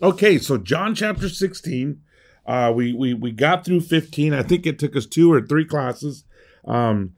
Okay, so John chapter 16. Uh, we, we we got through 15. I think it took us two or three classes. Um,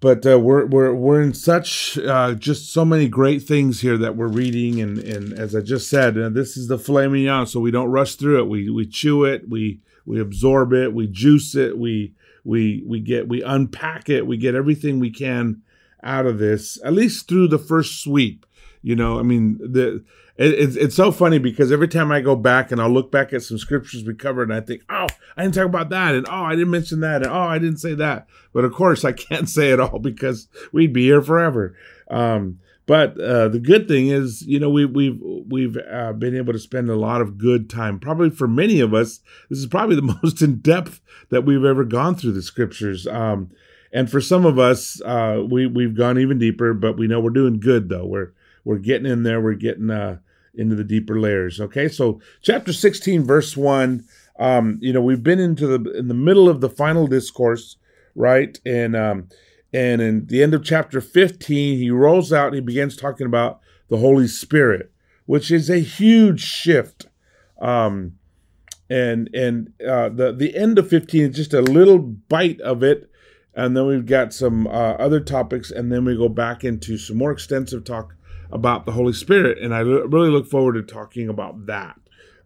but uh, we're we're we're in such uh, just so many great things here that we're reading, and and as I just said, uh, this is the filet mignon, so we don't rush through it. We we chew it, we we absorb it, we juice it, we we we get we unpack it, we get everything we can out of this, at least through the first sweep. You know, I mean the it, it's it's so funny because every time I go back and I'll look back at some scriptures we covered and I think, oh, I didn't talk about that, and oh, I didn't mention that, and oh, I didn't say that. But of course, I can't say it all because we'd be here forever. Um, but uh, the good thing is, you know, we, we've we've uh, been able to spend a lot of good time. Probably for many of us, this is probably the most in depth that we've ever gone through the scriptures. Um, and for some of us, uh, we we've gone even deeper, but we know we're doing good though. We're we're getting in there. We're getting uh, into the deeper layers. Okay, so chapter 16, verse 1. Um, you know, we've been into the in the middle of the final discourse, right? And um, and in the end of chapter 15, he rolls out and he begins talking about the Holy Spirit, which is a huge shift. Um, and and uh, the the end of 15 is just a little bite of it and then we've got some uh, other topics and then we go back into some more extensive talk about the Holy Spirit, and I really look forward to talking about that.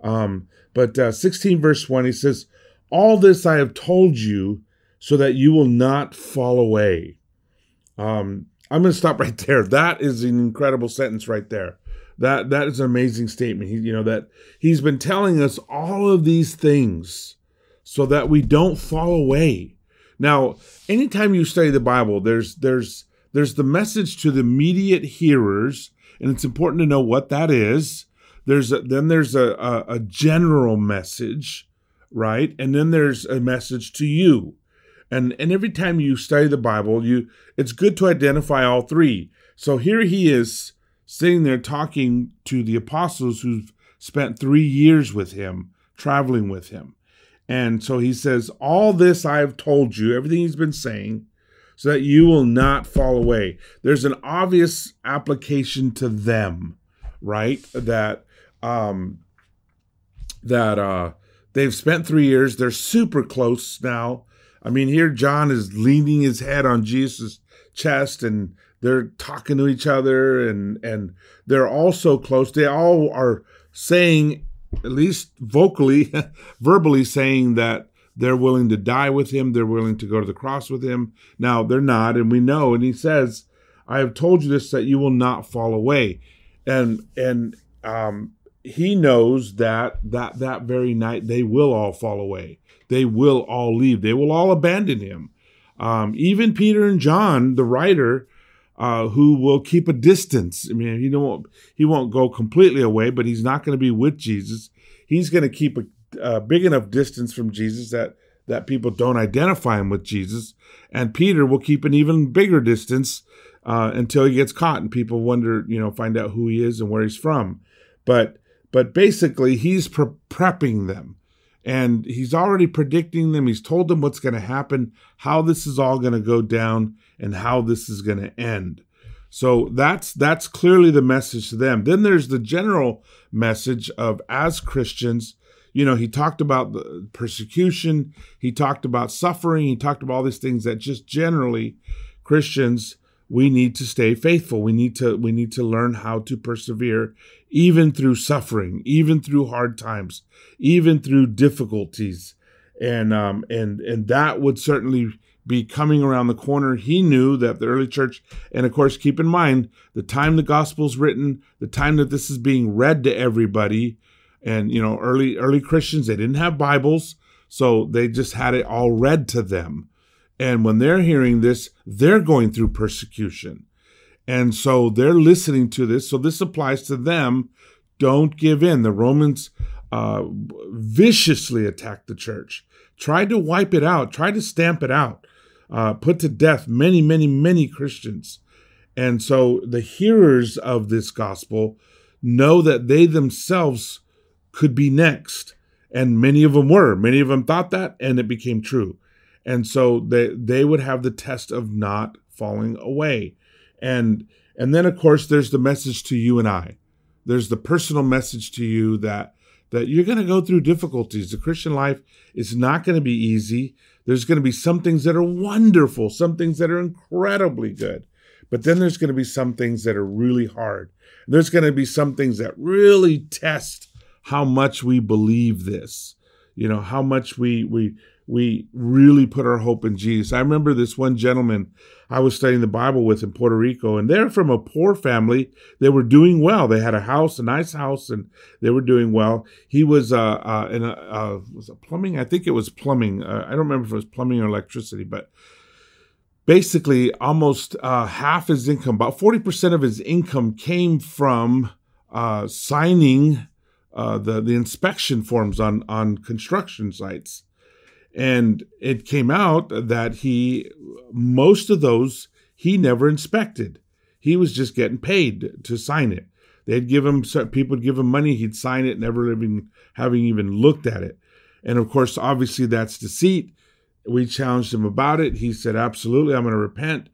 Um, but uh, 16 verse 1, he says, All this I have told you so that you will not fall away. Um, I'm going to stop right there. That is an incredible sentence right there. That that is an amazing statement. He, you know that he's been telling us all of these things so that we don't fall away. Now, anytime you study the Bible, there's there's there's the message to the immediate hearers, and it's important to know what that is. There's a, then there's a, a, a general message, right? And then there's a message to you. And and every time you study the Bible, you it's good to identify all three. So here he is sitting there talking to the apostles who've spent three years with him, traveling with him. And so he says, All this I have told you, everything he's been saying, so that you will not fall away. There's an obvious application to them, right? That um that uh they've spent 3 years, they're super close now. I mean, here John is leaning his head on Jesus' chest and they're talking to each other and and they're all so close. They all are saying at least vocally, verbally saying that they're willing to die with him. They're willing to go to the cross with him. Now, they're not, and we know. And he says, I have told you this that you will not fall away. And, and, um, he knows that that that very night they will all fall away. They will all leave. They will all abandon him. Um, even Peter and John, the writer, uh, who will keep a distance. I mean, he don't he won't go completely away, but he's not going to be with Jesus. He's going to keep a a big enough distance from Jesus that that people don't identify him with Jesus, and Peter will keep an even bigger distance uh, until he gets caught, and people wonder, you know, find out who he is and where he's from. But but basically, he's pre- prepping them, and he's already predicting them. He's told them what's going to happen, how this is all going to go down, and how this is going to end. So that's that's clearly the message to them. Then there's the general message of as Christians you know, he talked about the persecution, he talked about suffering, he talked about all these things that just generally Christians we need to stay faithful. We need to we need to learn how to persevere even through suffering, even through hard times, even through difficulties. And um and and that would certainly be coming around the corner. He knew that the early church, and of course, keep in mind the time the gospel's written, the time that this is being read to everybody, and you know early early christians they didn't have bibles so they just had it all read to them. And when they're hearing this they're going through persecution. And so they're listening to this so this applies to them. Don't give in. The romans uh, viciously attacked the church tried to wipe it out tried to stamp it out uh, put to death many many many christians. And so the hearers of this gospel know that they themselves could be next. And many of them were. Many of them thought that, and it became true. And so they they would have the test of not falling away. And and then of course there's the message to you and I. there's the personal message to you that that you're going to go through difficulties. The Christian life is not going to be easy. There's going to be some things that are wonderful, some things that are incredibly good. But then there's going to be some things that are really hard. There's going to be some things that really test how much we believe this. You know, how much we we we really put our hope in Jesus. I remember this one gentleman I was studying the Bible with in Puerto Rico, and they're from a poor family. They were doing well. They had a house, a nice house, and they were doing well. He was uh, uh in a uh, was it plumbing? I think it was plumbing. Uh, I don't remember if it was plumbing or electricity, but basically, almost uh, half his income, about forty percent of his income, came from uh, signing uh, the the inspection forms on on construction sites and it came out that he, most of those, he never inspected. He was just getting paid to sign it. They'd give him, people would give him money, he'd sign it, never even having even looked at it. And of course, obviously, that's deceit. We challenged him about it. He said, Absolutely, I'm going to repent.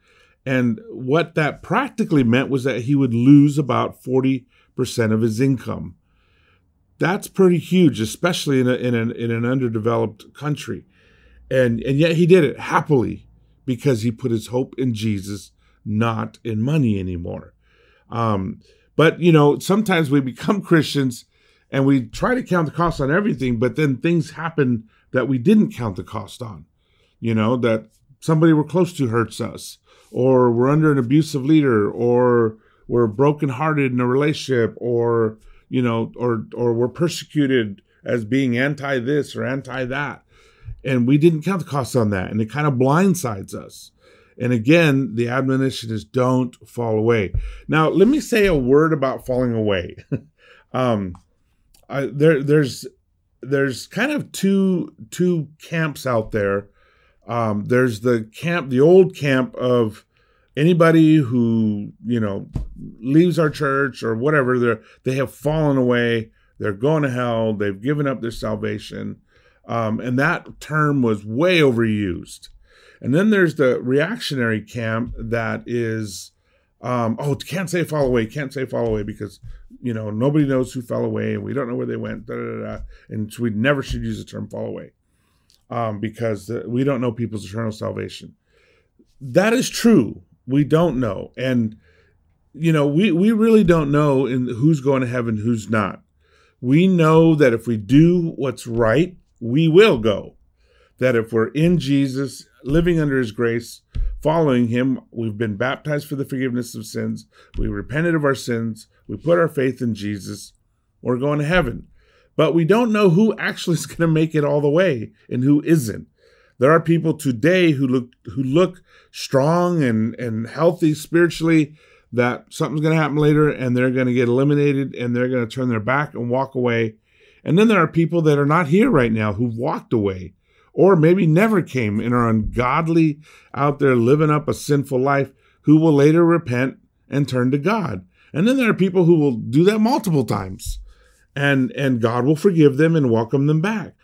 And what that practically meant was that he would lose about 40% of his income that's pretty huge, especially in a, in an in an underdeveloped country, and and yet he did it happily because he put his hope in Jesus, not in money anymore. Um, but you know, sometimes we become Christians and we try to count the cost on everything, but then things happen that we didn't count the cost on. You know that somebody we're close to hurts us, or we're under an abusive leader, or we're brokenhearted in a relationship, or you know, or or we're persecuted as being anti this or anti that. And we didn't count the costs on that. And it kind of blindsides us. And again, the admonition is don't fall away. Now, let me say a word about falling away. um, I, there, there's there's kind of two two camps out there. Um, there's the camp, the old camp of anybody who you know leaves our church or whatever they they have fallen away they're going to hell they've given up their salvation um, and that term was way overused. And then there's the reactionary camp that is um, oh can't say fall away can't say fall away because you know nobody knows who fell away and we don't know where they went da, da, da, and so we never should use the term fall away um, because the, we don't know people's eternal salvation. That is true we don't know. And you know we we really don't know in who's going to heaven who's not. We know that if we do what's right we will go. That if we're in jesus living under his grace following him we've been baptized for the forgiveness of sins we repented of our sins we put our faith in jesus we're going to heaven. But we don't know who actually is going to make it all the way and who isn't there are people today who look who look strong and and healthy spiritually that something's going to happen later and they're going to get eliminated and they're going to turn their back and walk away. And then there are people that are not here right now who've walked away or maybe never came and are ungodly out there living up a sinful life who will later repent and turn to God. And then there are people who will do that multiple times and and God will forgive them and welcome them back.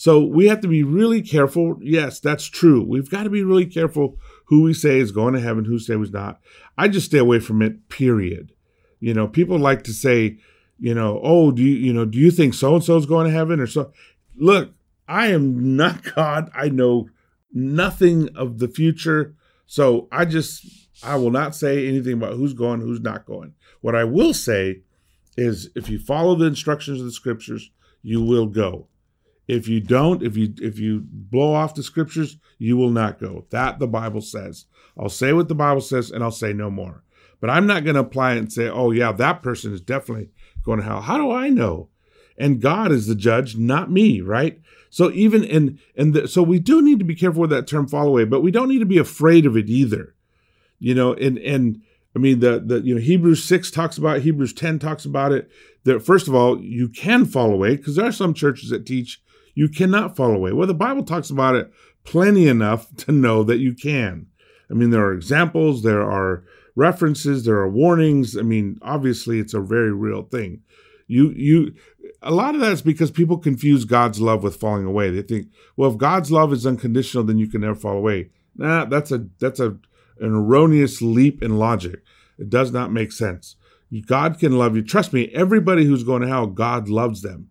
So we have to be really careful. Yes, that's true. We've got to be really careful who we say is going to heaven, who say was not. I just stay away from it, period. You know, people like to say, you know, oh, do you, you know, do you think so and so is going to heaven or so? Look, I am not God. I know nothing of the future. So I just, I will not say anything about who's going, who's not going. What I will say is if you follow the instructions of the scriptures, you will go. If you don't, if you if you blow off the scriptures, you will not go. That the Bible says. I'll say what the Bible says and I'll say no more. But I'm not going to apply it and say, "Oh yeah, that person is definitely going to hell." How do I know? And God is the judge, not me, right? So even in and so we do need to be careful with that term fall away, but we don't need to be afraid of it either. You know, and and I mean the the you know Hebrews 6 talks about it, Hebrews 10 talks about it. That first of all, you can fall away because there are some churches that teach you cannot fall away. Well, the Bible talks about it plenty enough to know that you can. I mean, there are examples, there are references, there are warnings. I mean, obviously, it's a very real thing. You, you, a lot of that is because people confuse God's love with falling away. They think, well, if God's love is unconditional, then you can never fall away. Nah, that's a that's a an erroneous leap in logic. It does not make sense. God can love you. Trust me, everybody who's going to hell, God loves them.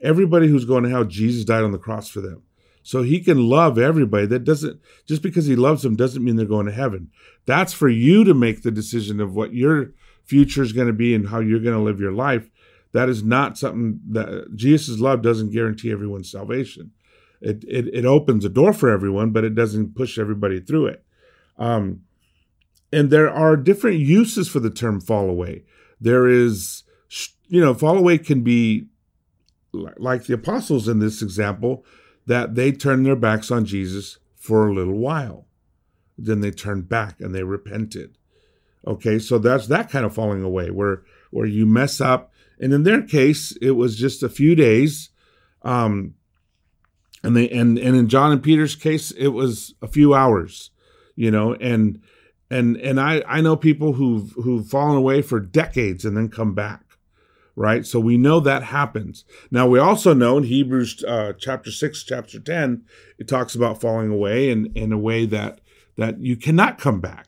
Everybody who's going to hell, Jesus died on the cross for them. So he can love everybody. That doesn't, just because he loves them doesn't mean they're going to heaven. That's for you to make the decision of what your future is going to be and how you're going to live your life. That is not something that Jesus' love doesn't guarantee everyone's salvation. It, it, it opens a door for everyone, but it doesn't push everybody through it. Um, and there are different uses for the term fall away. There is, you know, fall away can be like the apostles in this example, that they turned their backs on Jesus for a little while. Then they turned back and they repented. Okay, so that's that kind of falling away where where you mess up. And in their case, it was just a few days. Um, and they and and in John and Peter's case, it was a few hours, you know, and and and I I know people who've who've fallen away for decades and then come back, right? So we know that happens. Now we also know in Hebrews uh, chapter six, chapter ten, it talks about falling away in in a way that that you cannot come back.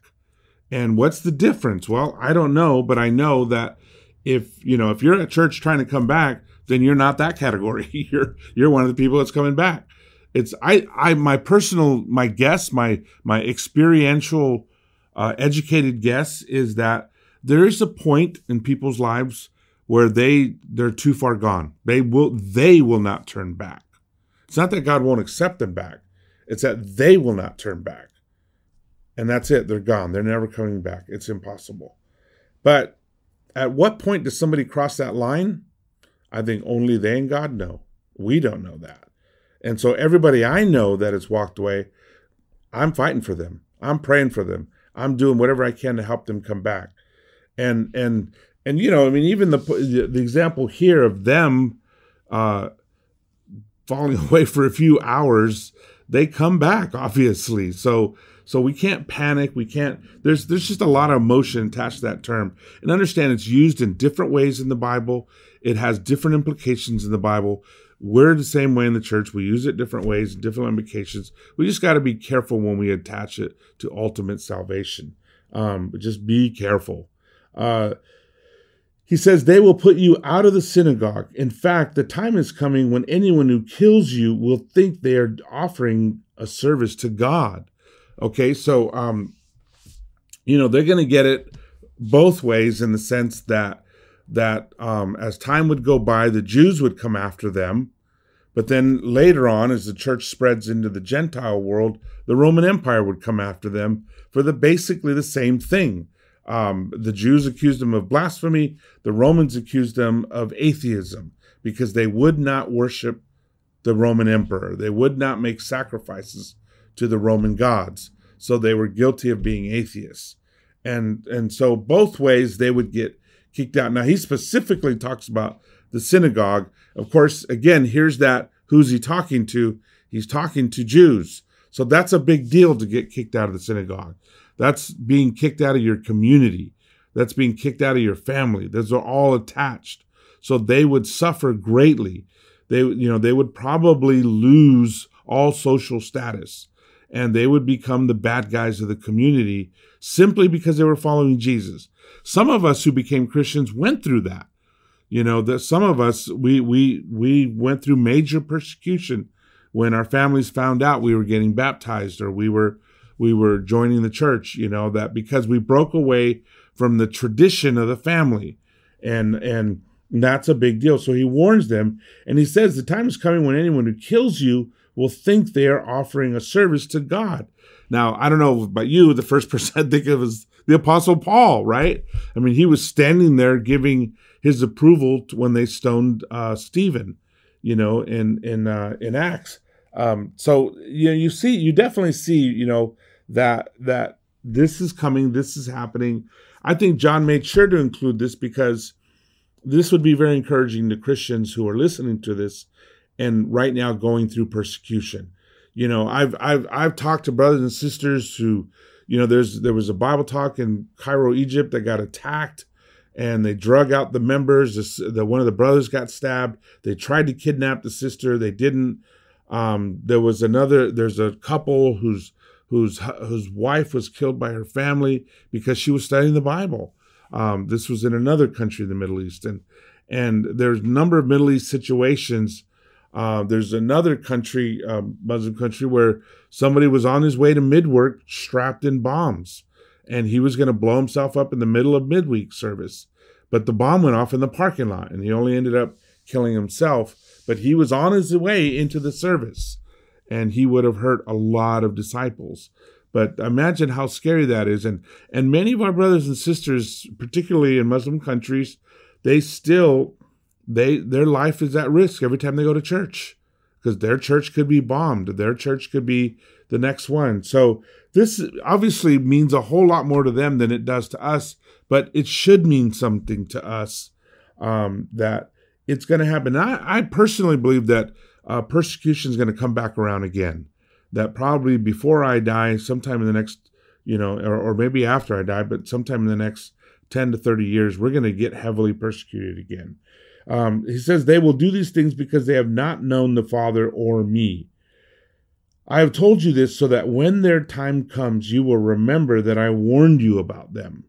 And what's the difference? Well, I don't know, but I know that if you know if you're at church trying to come back, then you're not that category. you're you're one of the people that's coming back. It's I I my personal my guess my my experiential uh, educated guess is that there is a point in people's lives where they they're too far gone. They will they will not turn back. It's not that God won't accept them back. It's that they will not turn back. And that's it. They're gone. They're never coming back. It's impossible. But at what point does somebody cross that line? I think only they and God know. We don't know that. And so everybody I know that has walked away, I'm fighting for them. I'm praying for them. I'm doing whatever I can to help them come back. And and and you know, I mean, even the the example here of them uh, falling away for a few hours, they come back obviously. So so we can't panic. We can't. There's there's just a lot of emotion attached to that term, and understand it's used in different ways in the Bible. It has different implications in the Bible. We're the same way in the church. We use it different ways, different implications. We just got to be careful when we attach it to ultimate salvation. Um, but just be careful. Uh, he says, They will put you out of the synagogue. In fact, the time is coming when anyone who kills you will think they are offering a service to God. Okay, so, um, you know, they're going to get it both ways in the sense that that um, as time would go by, the Jews would come after them. But then later on, as the church spreads into the Gentile world, the Roman Empire would come after them for the basically the same thing. Um, the Jews accused him of blasphemy. The Romans accused him of atheism because they would not worship the Roman emperor. They would not make sacrifices to the Roman gods. So they were guilty of being atheists. And and so both ways they would get kicked out. Now, he specifically talks about the synagogue. Of course, again, here's that who's he talking to? He's talking to Jews. So that's a big deal to get kicked out of the synagogue. That's being kicked out of your community. That's being kicked out of your family. Those are all attached. So they would suffer greatly. They, you know, they would probably lose all social status and they would become the bad guys of the community simply because they were following Jesus. Some of us who became Christians went through that. You know, that some of us we we we went through major persecution when our families found out we were getting baptized or we were we were joining the church, you know, that because we broke away from the tradition of the family. And and that's a big deal. So he warns them and he says the time is coming when anyone who kills you will think they are offering a service to God. Now, I don't know about you, the first person I think of is the Apostle Paul, right? I mean, he was standing there giving his approval when they stoned uh, Stephen, you know, in in uh, in Acts. Um, so you know, you see, you definitely see, you know, that that this is coming, this is happening. I think John made sure to include this because this would be very encouraging to Christians who are listening to this and right now going through persecution. You know, I've I've I've talked to brothers and sisters who, you know, there's there was a Bible talk in Cairo, Egypt that got attacked and they drug out the members. This, the, one of the brothers got stabbed. They tried to kidnap the sister. They didn't. Um, there was another. There's a couple whose whose whose wife was killed by her family because she was studying the Bible. Um, this was in another country in the Middle East, and and there's a number of Middle East situations. Uh, there's another country, um, Muslim country, where somebody was on his way to midwork, strapped in bombs, and he was going to blow himself up in the middle of midweek service, but the bomb went off in the parking lot, and he only ended up killing himself. But he was on his way into the service, and he would have hurt a lot of disciples. But imagine how scary that is. And and many of our brothers and sisters, particularly in Muslim countries, they still they their life is at risk every time they go to church because their church could be bombed their church could be the next one so this obviously means a whole lot more to them than it does to us but it should mean something to us um, that it's going to happen I, I, personally believe that uh, persecution is going to come back around again that probably before i die sometime in the next you know or, or maybe after i die but sometime in the next 10 to 30 years, we're going to get heavily persecuted again. Um, he says, They will do these things because they have not known the Father or me. I have told you this so that when their time comes, you will remember that I warned you about them.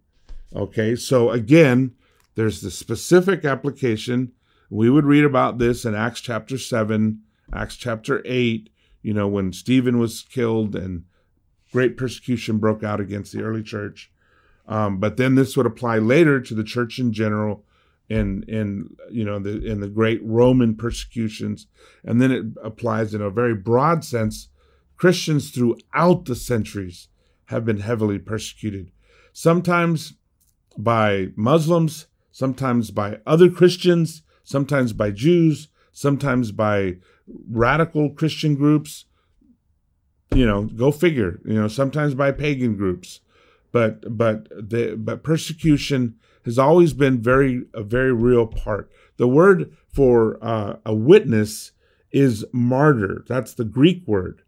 Okay, so again, there's the specific application. We would read about this in Acts chapter 7, Acts chapter 8, you know, when Stephen was killed and great persecution broke out against the early church. Um, but then this would apply later to the church in general, in in you know the in the great Roman persecutions, and then it applies in a very broad sense. Christians throughout the centuries have been heavily persecuted, sometimes by Muslims, sometimes by other Christians, sometimes by Jews, sometimes by radical Christian groups. You know, go figure. You know, sometimes by pagan groups but but the but persecution has always been very a very real part. The word for uh, a witness is martyr. That's the Greek word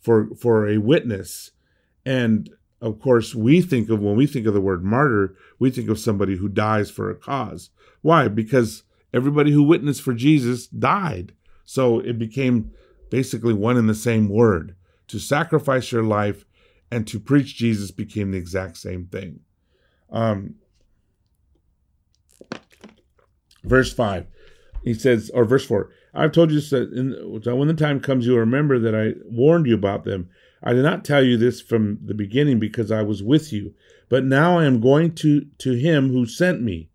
for for a witness, and of course we think of when we think of the word martyr, we think of somebody who dies for a cause. Why? Because everybody who witnessed for Jesus died, so it became basically one and the same word. To sacrifice your life and to preach Jesus became the exact same thing. Um, verse 5, he says, or verse 4, I've told you that when the time comes, you'll remember that I warned you about them. I did not tell you this from the beginning because I was with you, but now I am going to, to him who sent me.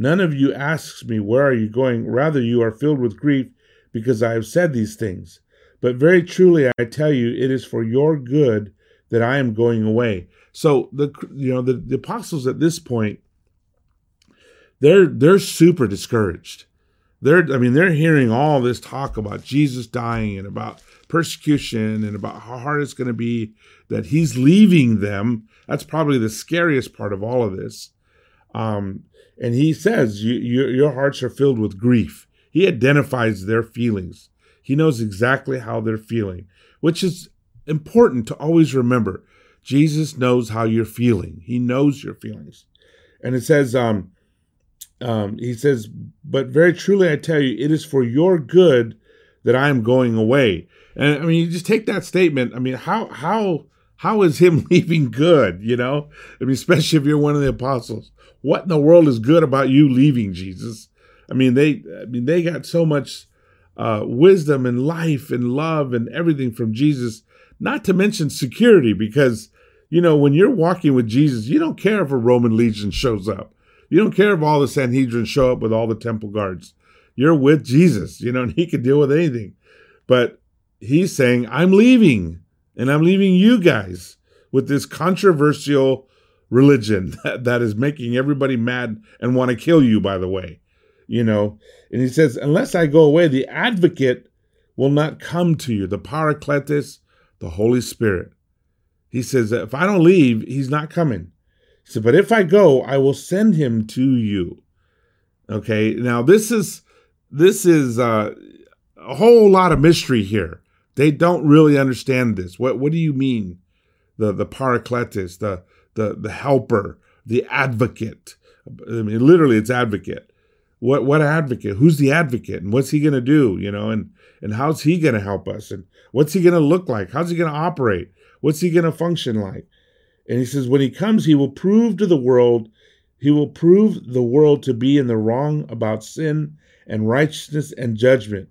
None of you asks me, Where are you going? Rather, you are filled with grief because I have said these things. But very truly, I tell you, it is for your good that I am going away. So the you know the, the apostles at this point they're they're super discouraged. They're I mean they're hearing all this talk about Jesus dying and about persecution and about how hard it's going to be that he's leaving them. That's probably the scariest part of all of this. Um, and he says, you, you, Your hearts are filled with grief. He identifies their feelings. He knows exactly how they're feeling, which is important to always remember Jesus knows how you're feeling. He knows your feelings. And it says, um, um, he says, but very truly I tell you, it is for your good that I am going away. And I mean, you just take that statement. I mean, how how how is him leaving good? You know, I mean, especially if you're one of the apostles. What in the world is good about you leaving Jesus? I mean, they I mean they got so much uh, wisdom and life and love and everything from Jesus not to mention security, because, you know, when you're walking with Jesus, you don't care if a Roman legion shows up. You don't care if all the Sanhedrin show up with all the temple guards. You're with Jesus, you know, and he can deal with anything. But he's saying, I'm leaving, and I'm leaving you guys with this controversial religion that, that is making everybody mad and want to kill you, by the way. You know, and he says, unless I go away, the advocate will not come to you. The Paracletus, the Holy Spirit. He says if I don't leave, he's not coming. He said, but if I go, I will send him to you. Okay, now this is this is uh, a whole lot of mystery here. They don't really understand this. What what do you mean? The the paracletus, the the the helper, the advocate. I mean, literally, it's advocate. What what advocate? Who's the advocate, and what's he going to do? You know, and and how's he going to help us? And what's he going to look like? How's he going to operate? What's he going to function like? And he says, when he comes, he will prove to the world He will prove the world to be in the wrong about sin and righteousness and judgment.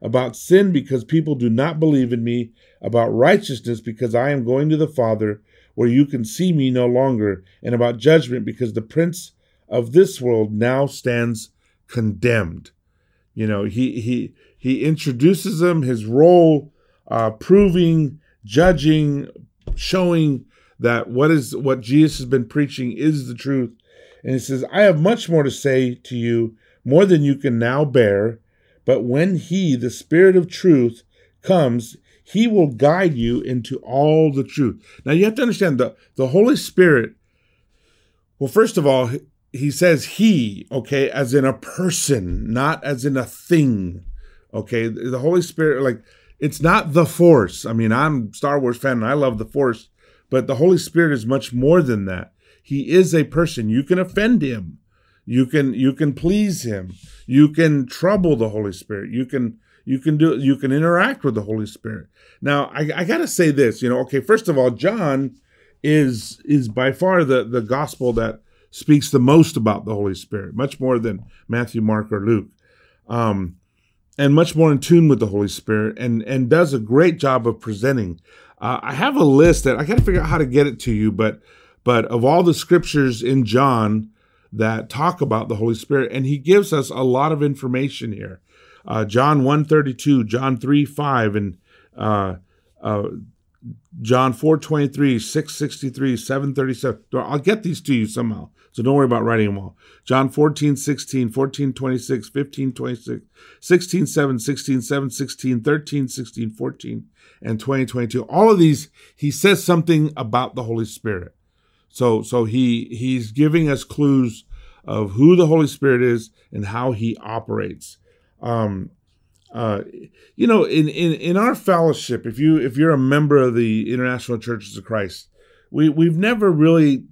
About sin, because people do not believe in me. About righteousness, because I am going to the Father, where you can see me no longer. And about judgment, because the prince of this world now stands condemned. You know, he he he introduces them his role, uh, proving, judging, showing that what is what Jesus has been preaching is the truth. And he says, I have much more to say to you, more than you can now bear. But when he, the Spirit of truth, comes, he will guide you into all the truth. Now you have to understand the, the Holy Spirit. Well, first of all, he says he, okay, as in a person, not as in a thing. Okay. The Holy Spirit, like, it's not the force. I mean, I'm Star Wars fan and I love the force, but the Holy Spirit is much more than that. He is a person. You can offend him. You can you can please him. You can trouble the Holy Spirit. You can you can do you can interact with the Holy Spirit. Now, I, I gotta say this, you know, okay, first of all, John is is by far the, the gospel that speaks the most about the Holy Spirit, much more than Matthew, Mark, or Luke. Um, and much more in tune with the Holy Spirit and and does a great job of presenting. Uh, I have a list that I got to figure out how to get it to you, but but of all the scriptures in John that talk about the Holy Spirit, and he gives us a lot of information here. Uh, John 132, John 3 5, and uh, uh, John 4 23, 663, 737. I'll get these to you somehow. So don't worry about writing them all. John 14, 16, 14, 26, 15, 26, 16, 7, 16, 7, 16, 13, 16, 14, and 20, 22. All of these, he says something about the Holy Spirit. So so he he's giving us clues of who the Holy Spirit is and how he operates. Um, uh, you know, in, in in our fellowship, if you if you're a member of the International Churches of Christ, we we've never really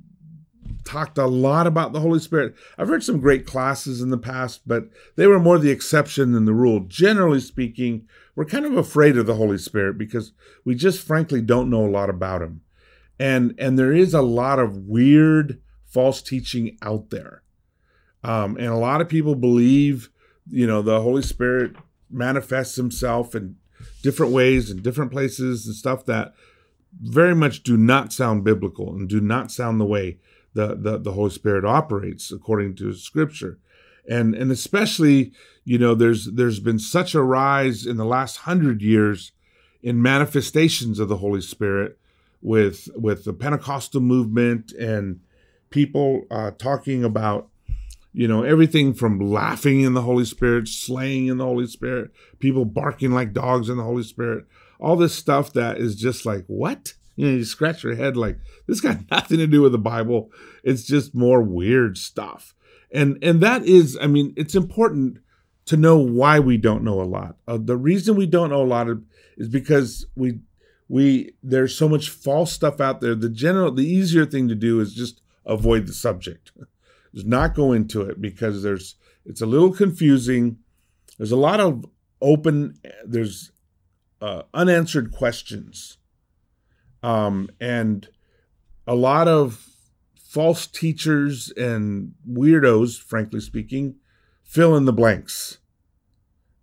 talked a lot about the Holy Spirit. I've heard some great classes in the past, but they were more the exception than the rule. Generally speaking, we're kind of afraid of the Holy Spirit because we just frankly don't know a lot about him and and there is a lot of weird false teaching out there um, and a lot of people believe you know the holy spirit manifests himself in different ways in different places and stuff that very much do not sound biblical and do not sound the way the, the, the holy spirit operates according to scripture. And and especially you know there's there's been such a rise in the last hundred years in manifestations of the holy spirit with with the Pentecostal movement and people uh, talking about you know everything from laughing in the Holy Spirit, slaying in the Holy Spirit, people barking like dogs in the Holy Spirit, all this stuff that is just like what you know you scratch your head like this got nothing to do with the Bible. It's just more weird stuff, and and that is I mean it's important to know why we don't know a lot. Uh, the reason we don't know a lot of, is because we we there's so much false stuff out there. The general the easier thing to do is just avoid the subject. Not go into it because there's it's a little confusing. There's a lot of open there's uh, unanswered questions. Um, and a lot of false teachers and weirdos, frankly speaking, fill in the blanks.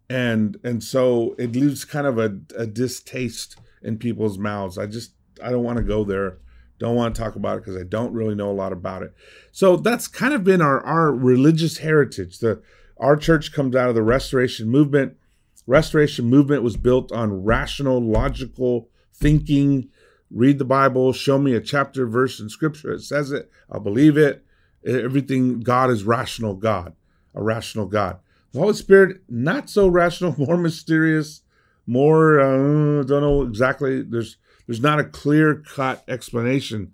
And and so it leaves kind of a, a distaste in people's mouths. I just I don't want to go there. Don't want to talk about it because I don't really know a lot about it. So that's kind of been our our religious heritage. The our church comes out of the Restoration movement. Restoration movement was built on rational, logical thinking. Read the Bible, show me a chapter, verse in Scripture. It says it. I'll believe it. Everything God is rational. God, a rational God. The Holy Spirit, not so rational, more mysterious, more uh, don't know exactly there's there's not a clear cut explanation.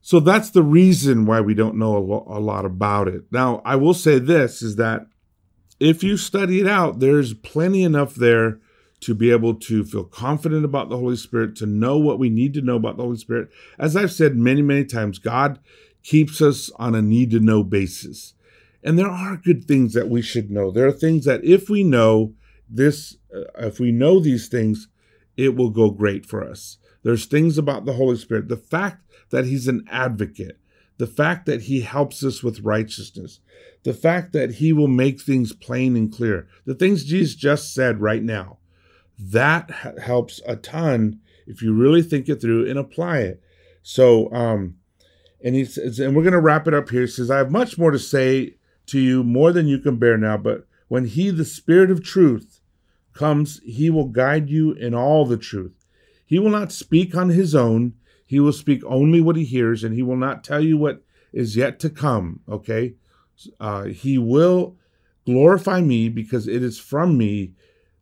So that's the reason why we don't know a, lo- a lot about it. Now i will say this is that if you study it out there's plenty enough there to be able to feel confident about the holy spirit to know what we need to know about the holy spirit. As i've said many many times god keeps us on a need to know basis. And there are good things that we should know. There are things that if we know this uh, if we know these things it will go great for us there's things about the holy spirit the fact that he's an advocate the fact that he helps us with righteousness, the fact that he will make things plain and clear, the things Jesus just said right now, that helps a ton if you really think it through and apply it. So, um, and he says, and we're going to wrap it up here. He says, I have much more to say to you, more than you can bear now, but when he, the Spirit of truth, comes, he will guide you in all the truth. He will not speak on his own. He will speak only what he hears, and he will not tell you what is yet to come. Okay? Uh, he will glorify me because it is from me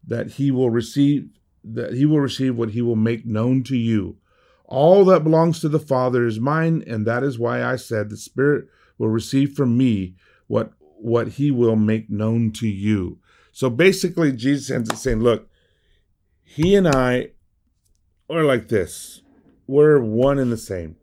that he will receive that he will receive what he will make known to you. All that belongs to the Father is mine, and that is why I said the Spirit will receive from me what what he will make known to you. So basically, Jesus ends up saying, Look, he and I are like this. We're one and the same.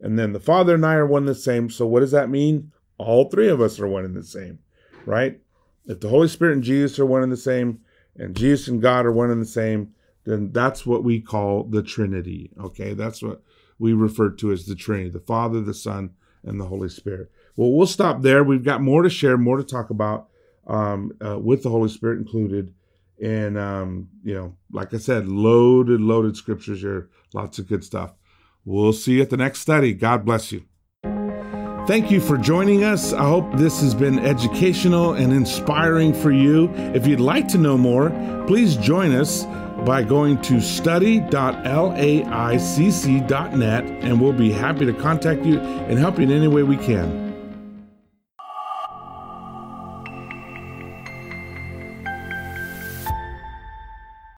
And then the Father and I are one and the same. So what does that mean? All three of us are one and the same, right? If the Holy Spirit and Jesus are one and the same, and Jesus and God are one and the same, then that's what we call the Trinity. Okay, that's what we refer to as the Trinity the Father, the Son, and the Holy Spirit. Well, we'll stop there. We've got more to share, more to talk about um, uh, with the Holy Spirit included. And, um, you know, like I said, loaded, loaded scriptures here. Lots of good stuff. We'll see you at the next study. God bless you. Thank you for joining us. I hope this has been educational and inspiring for you. If you'd like to know more, please join us by going to study.laicc.net and we'll be happy to contact you and help you in any way we can.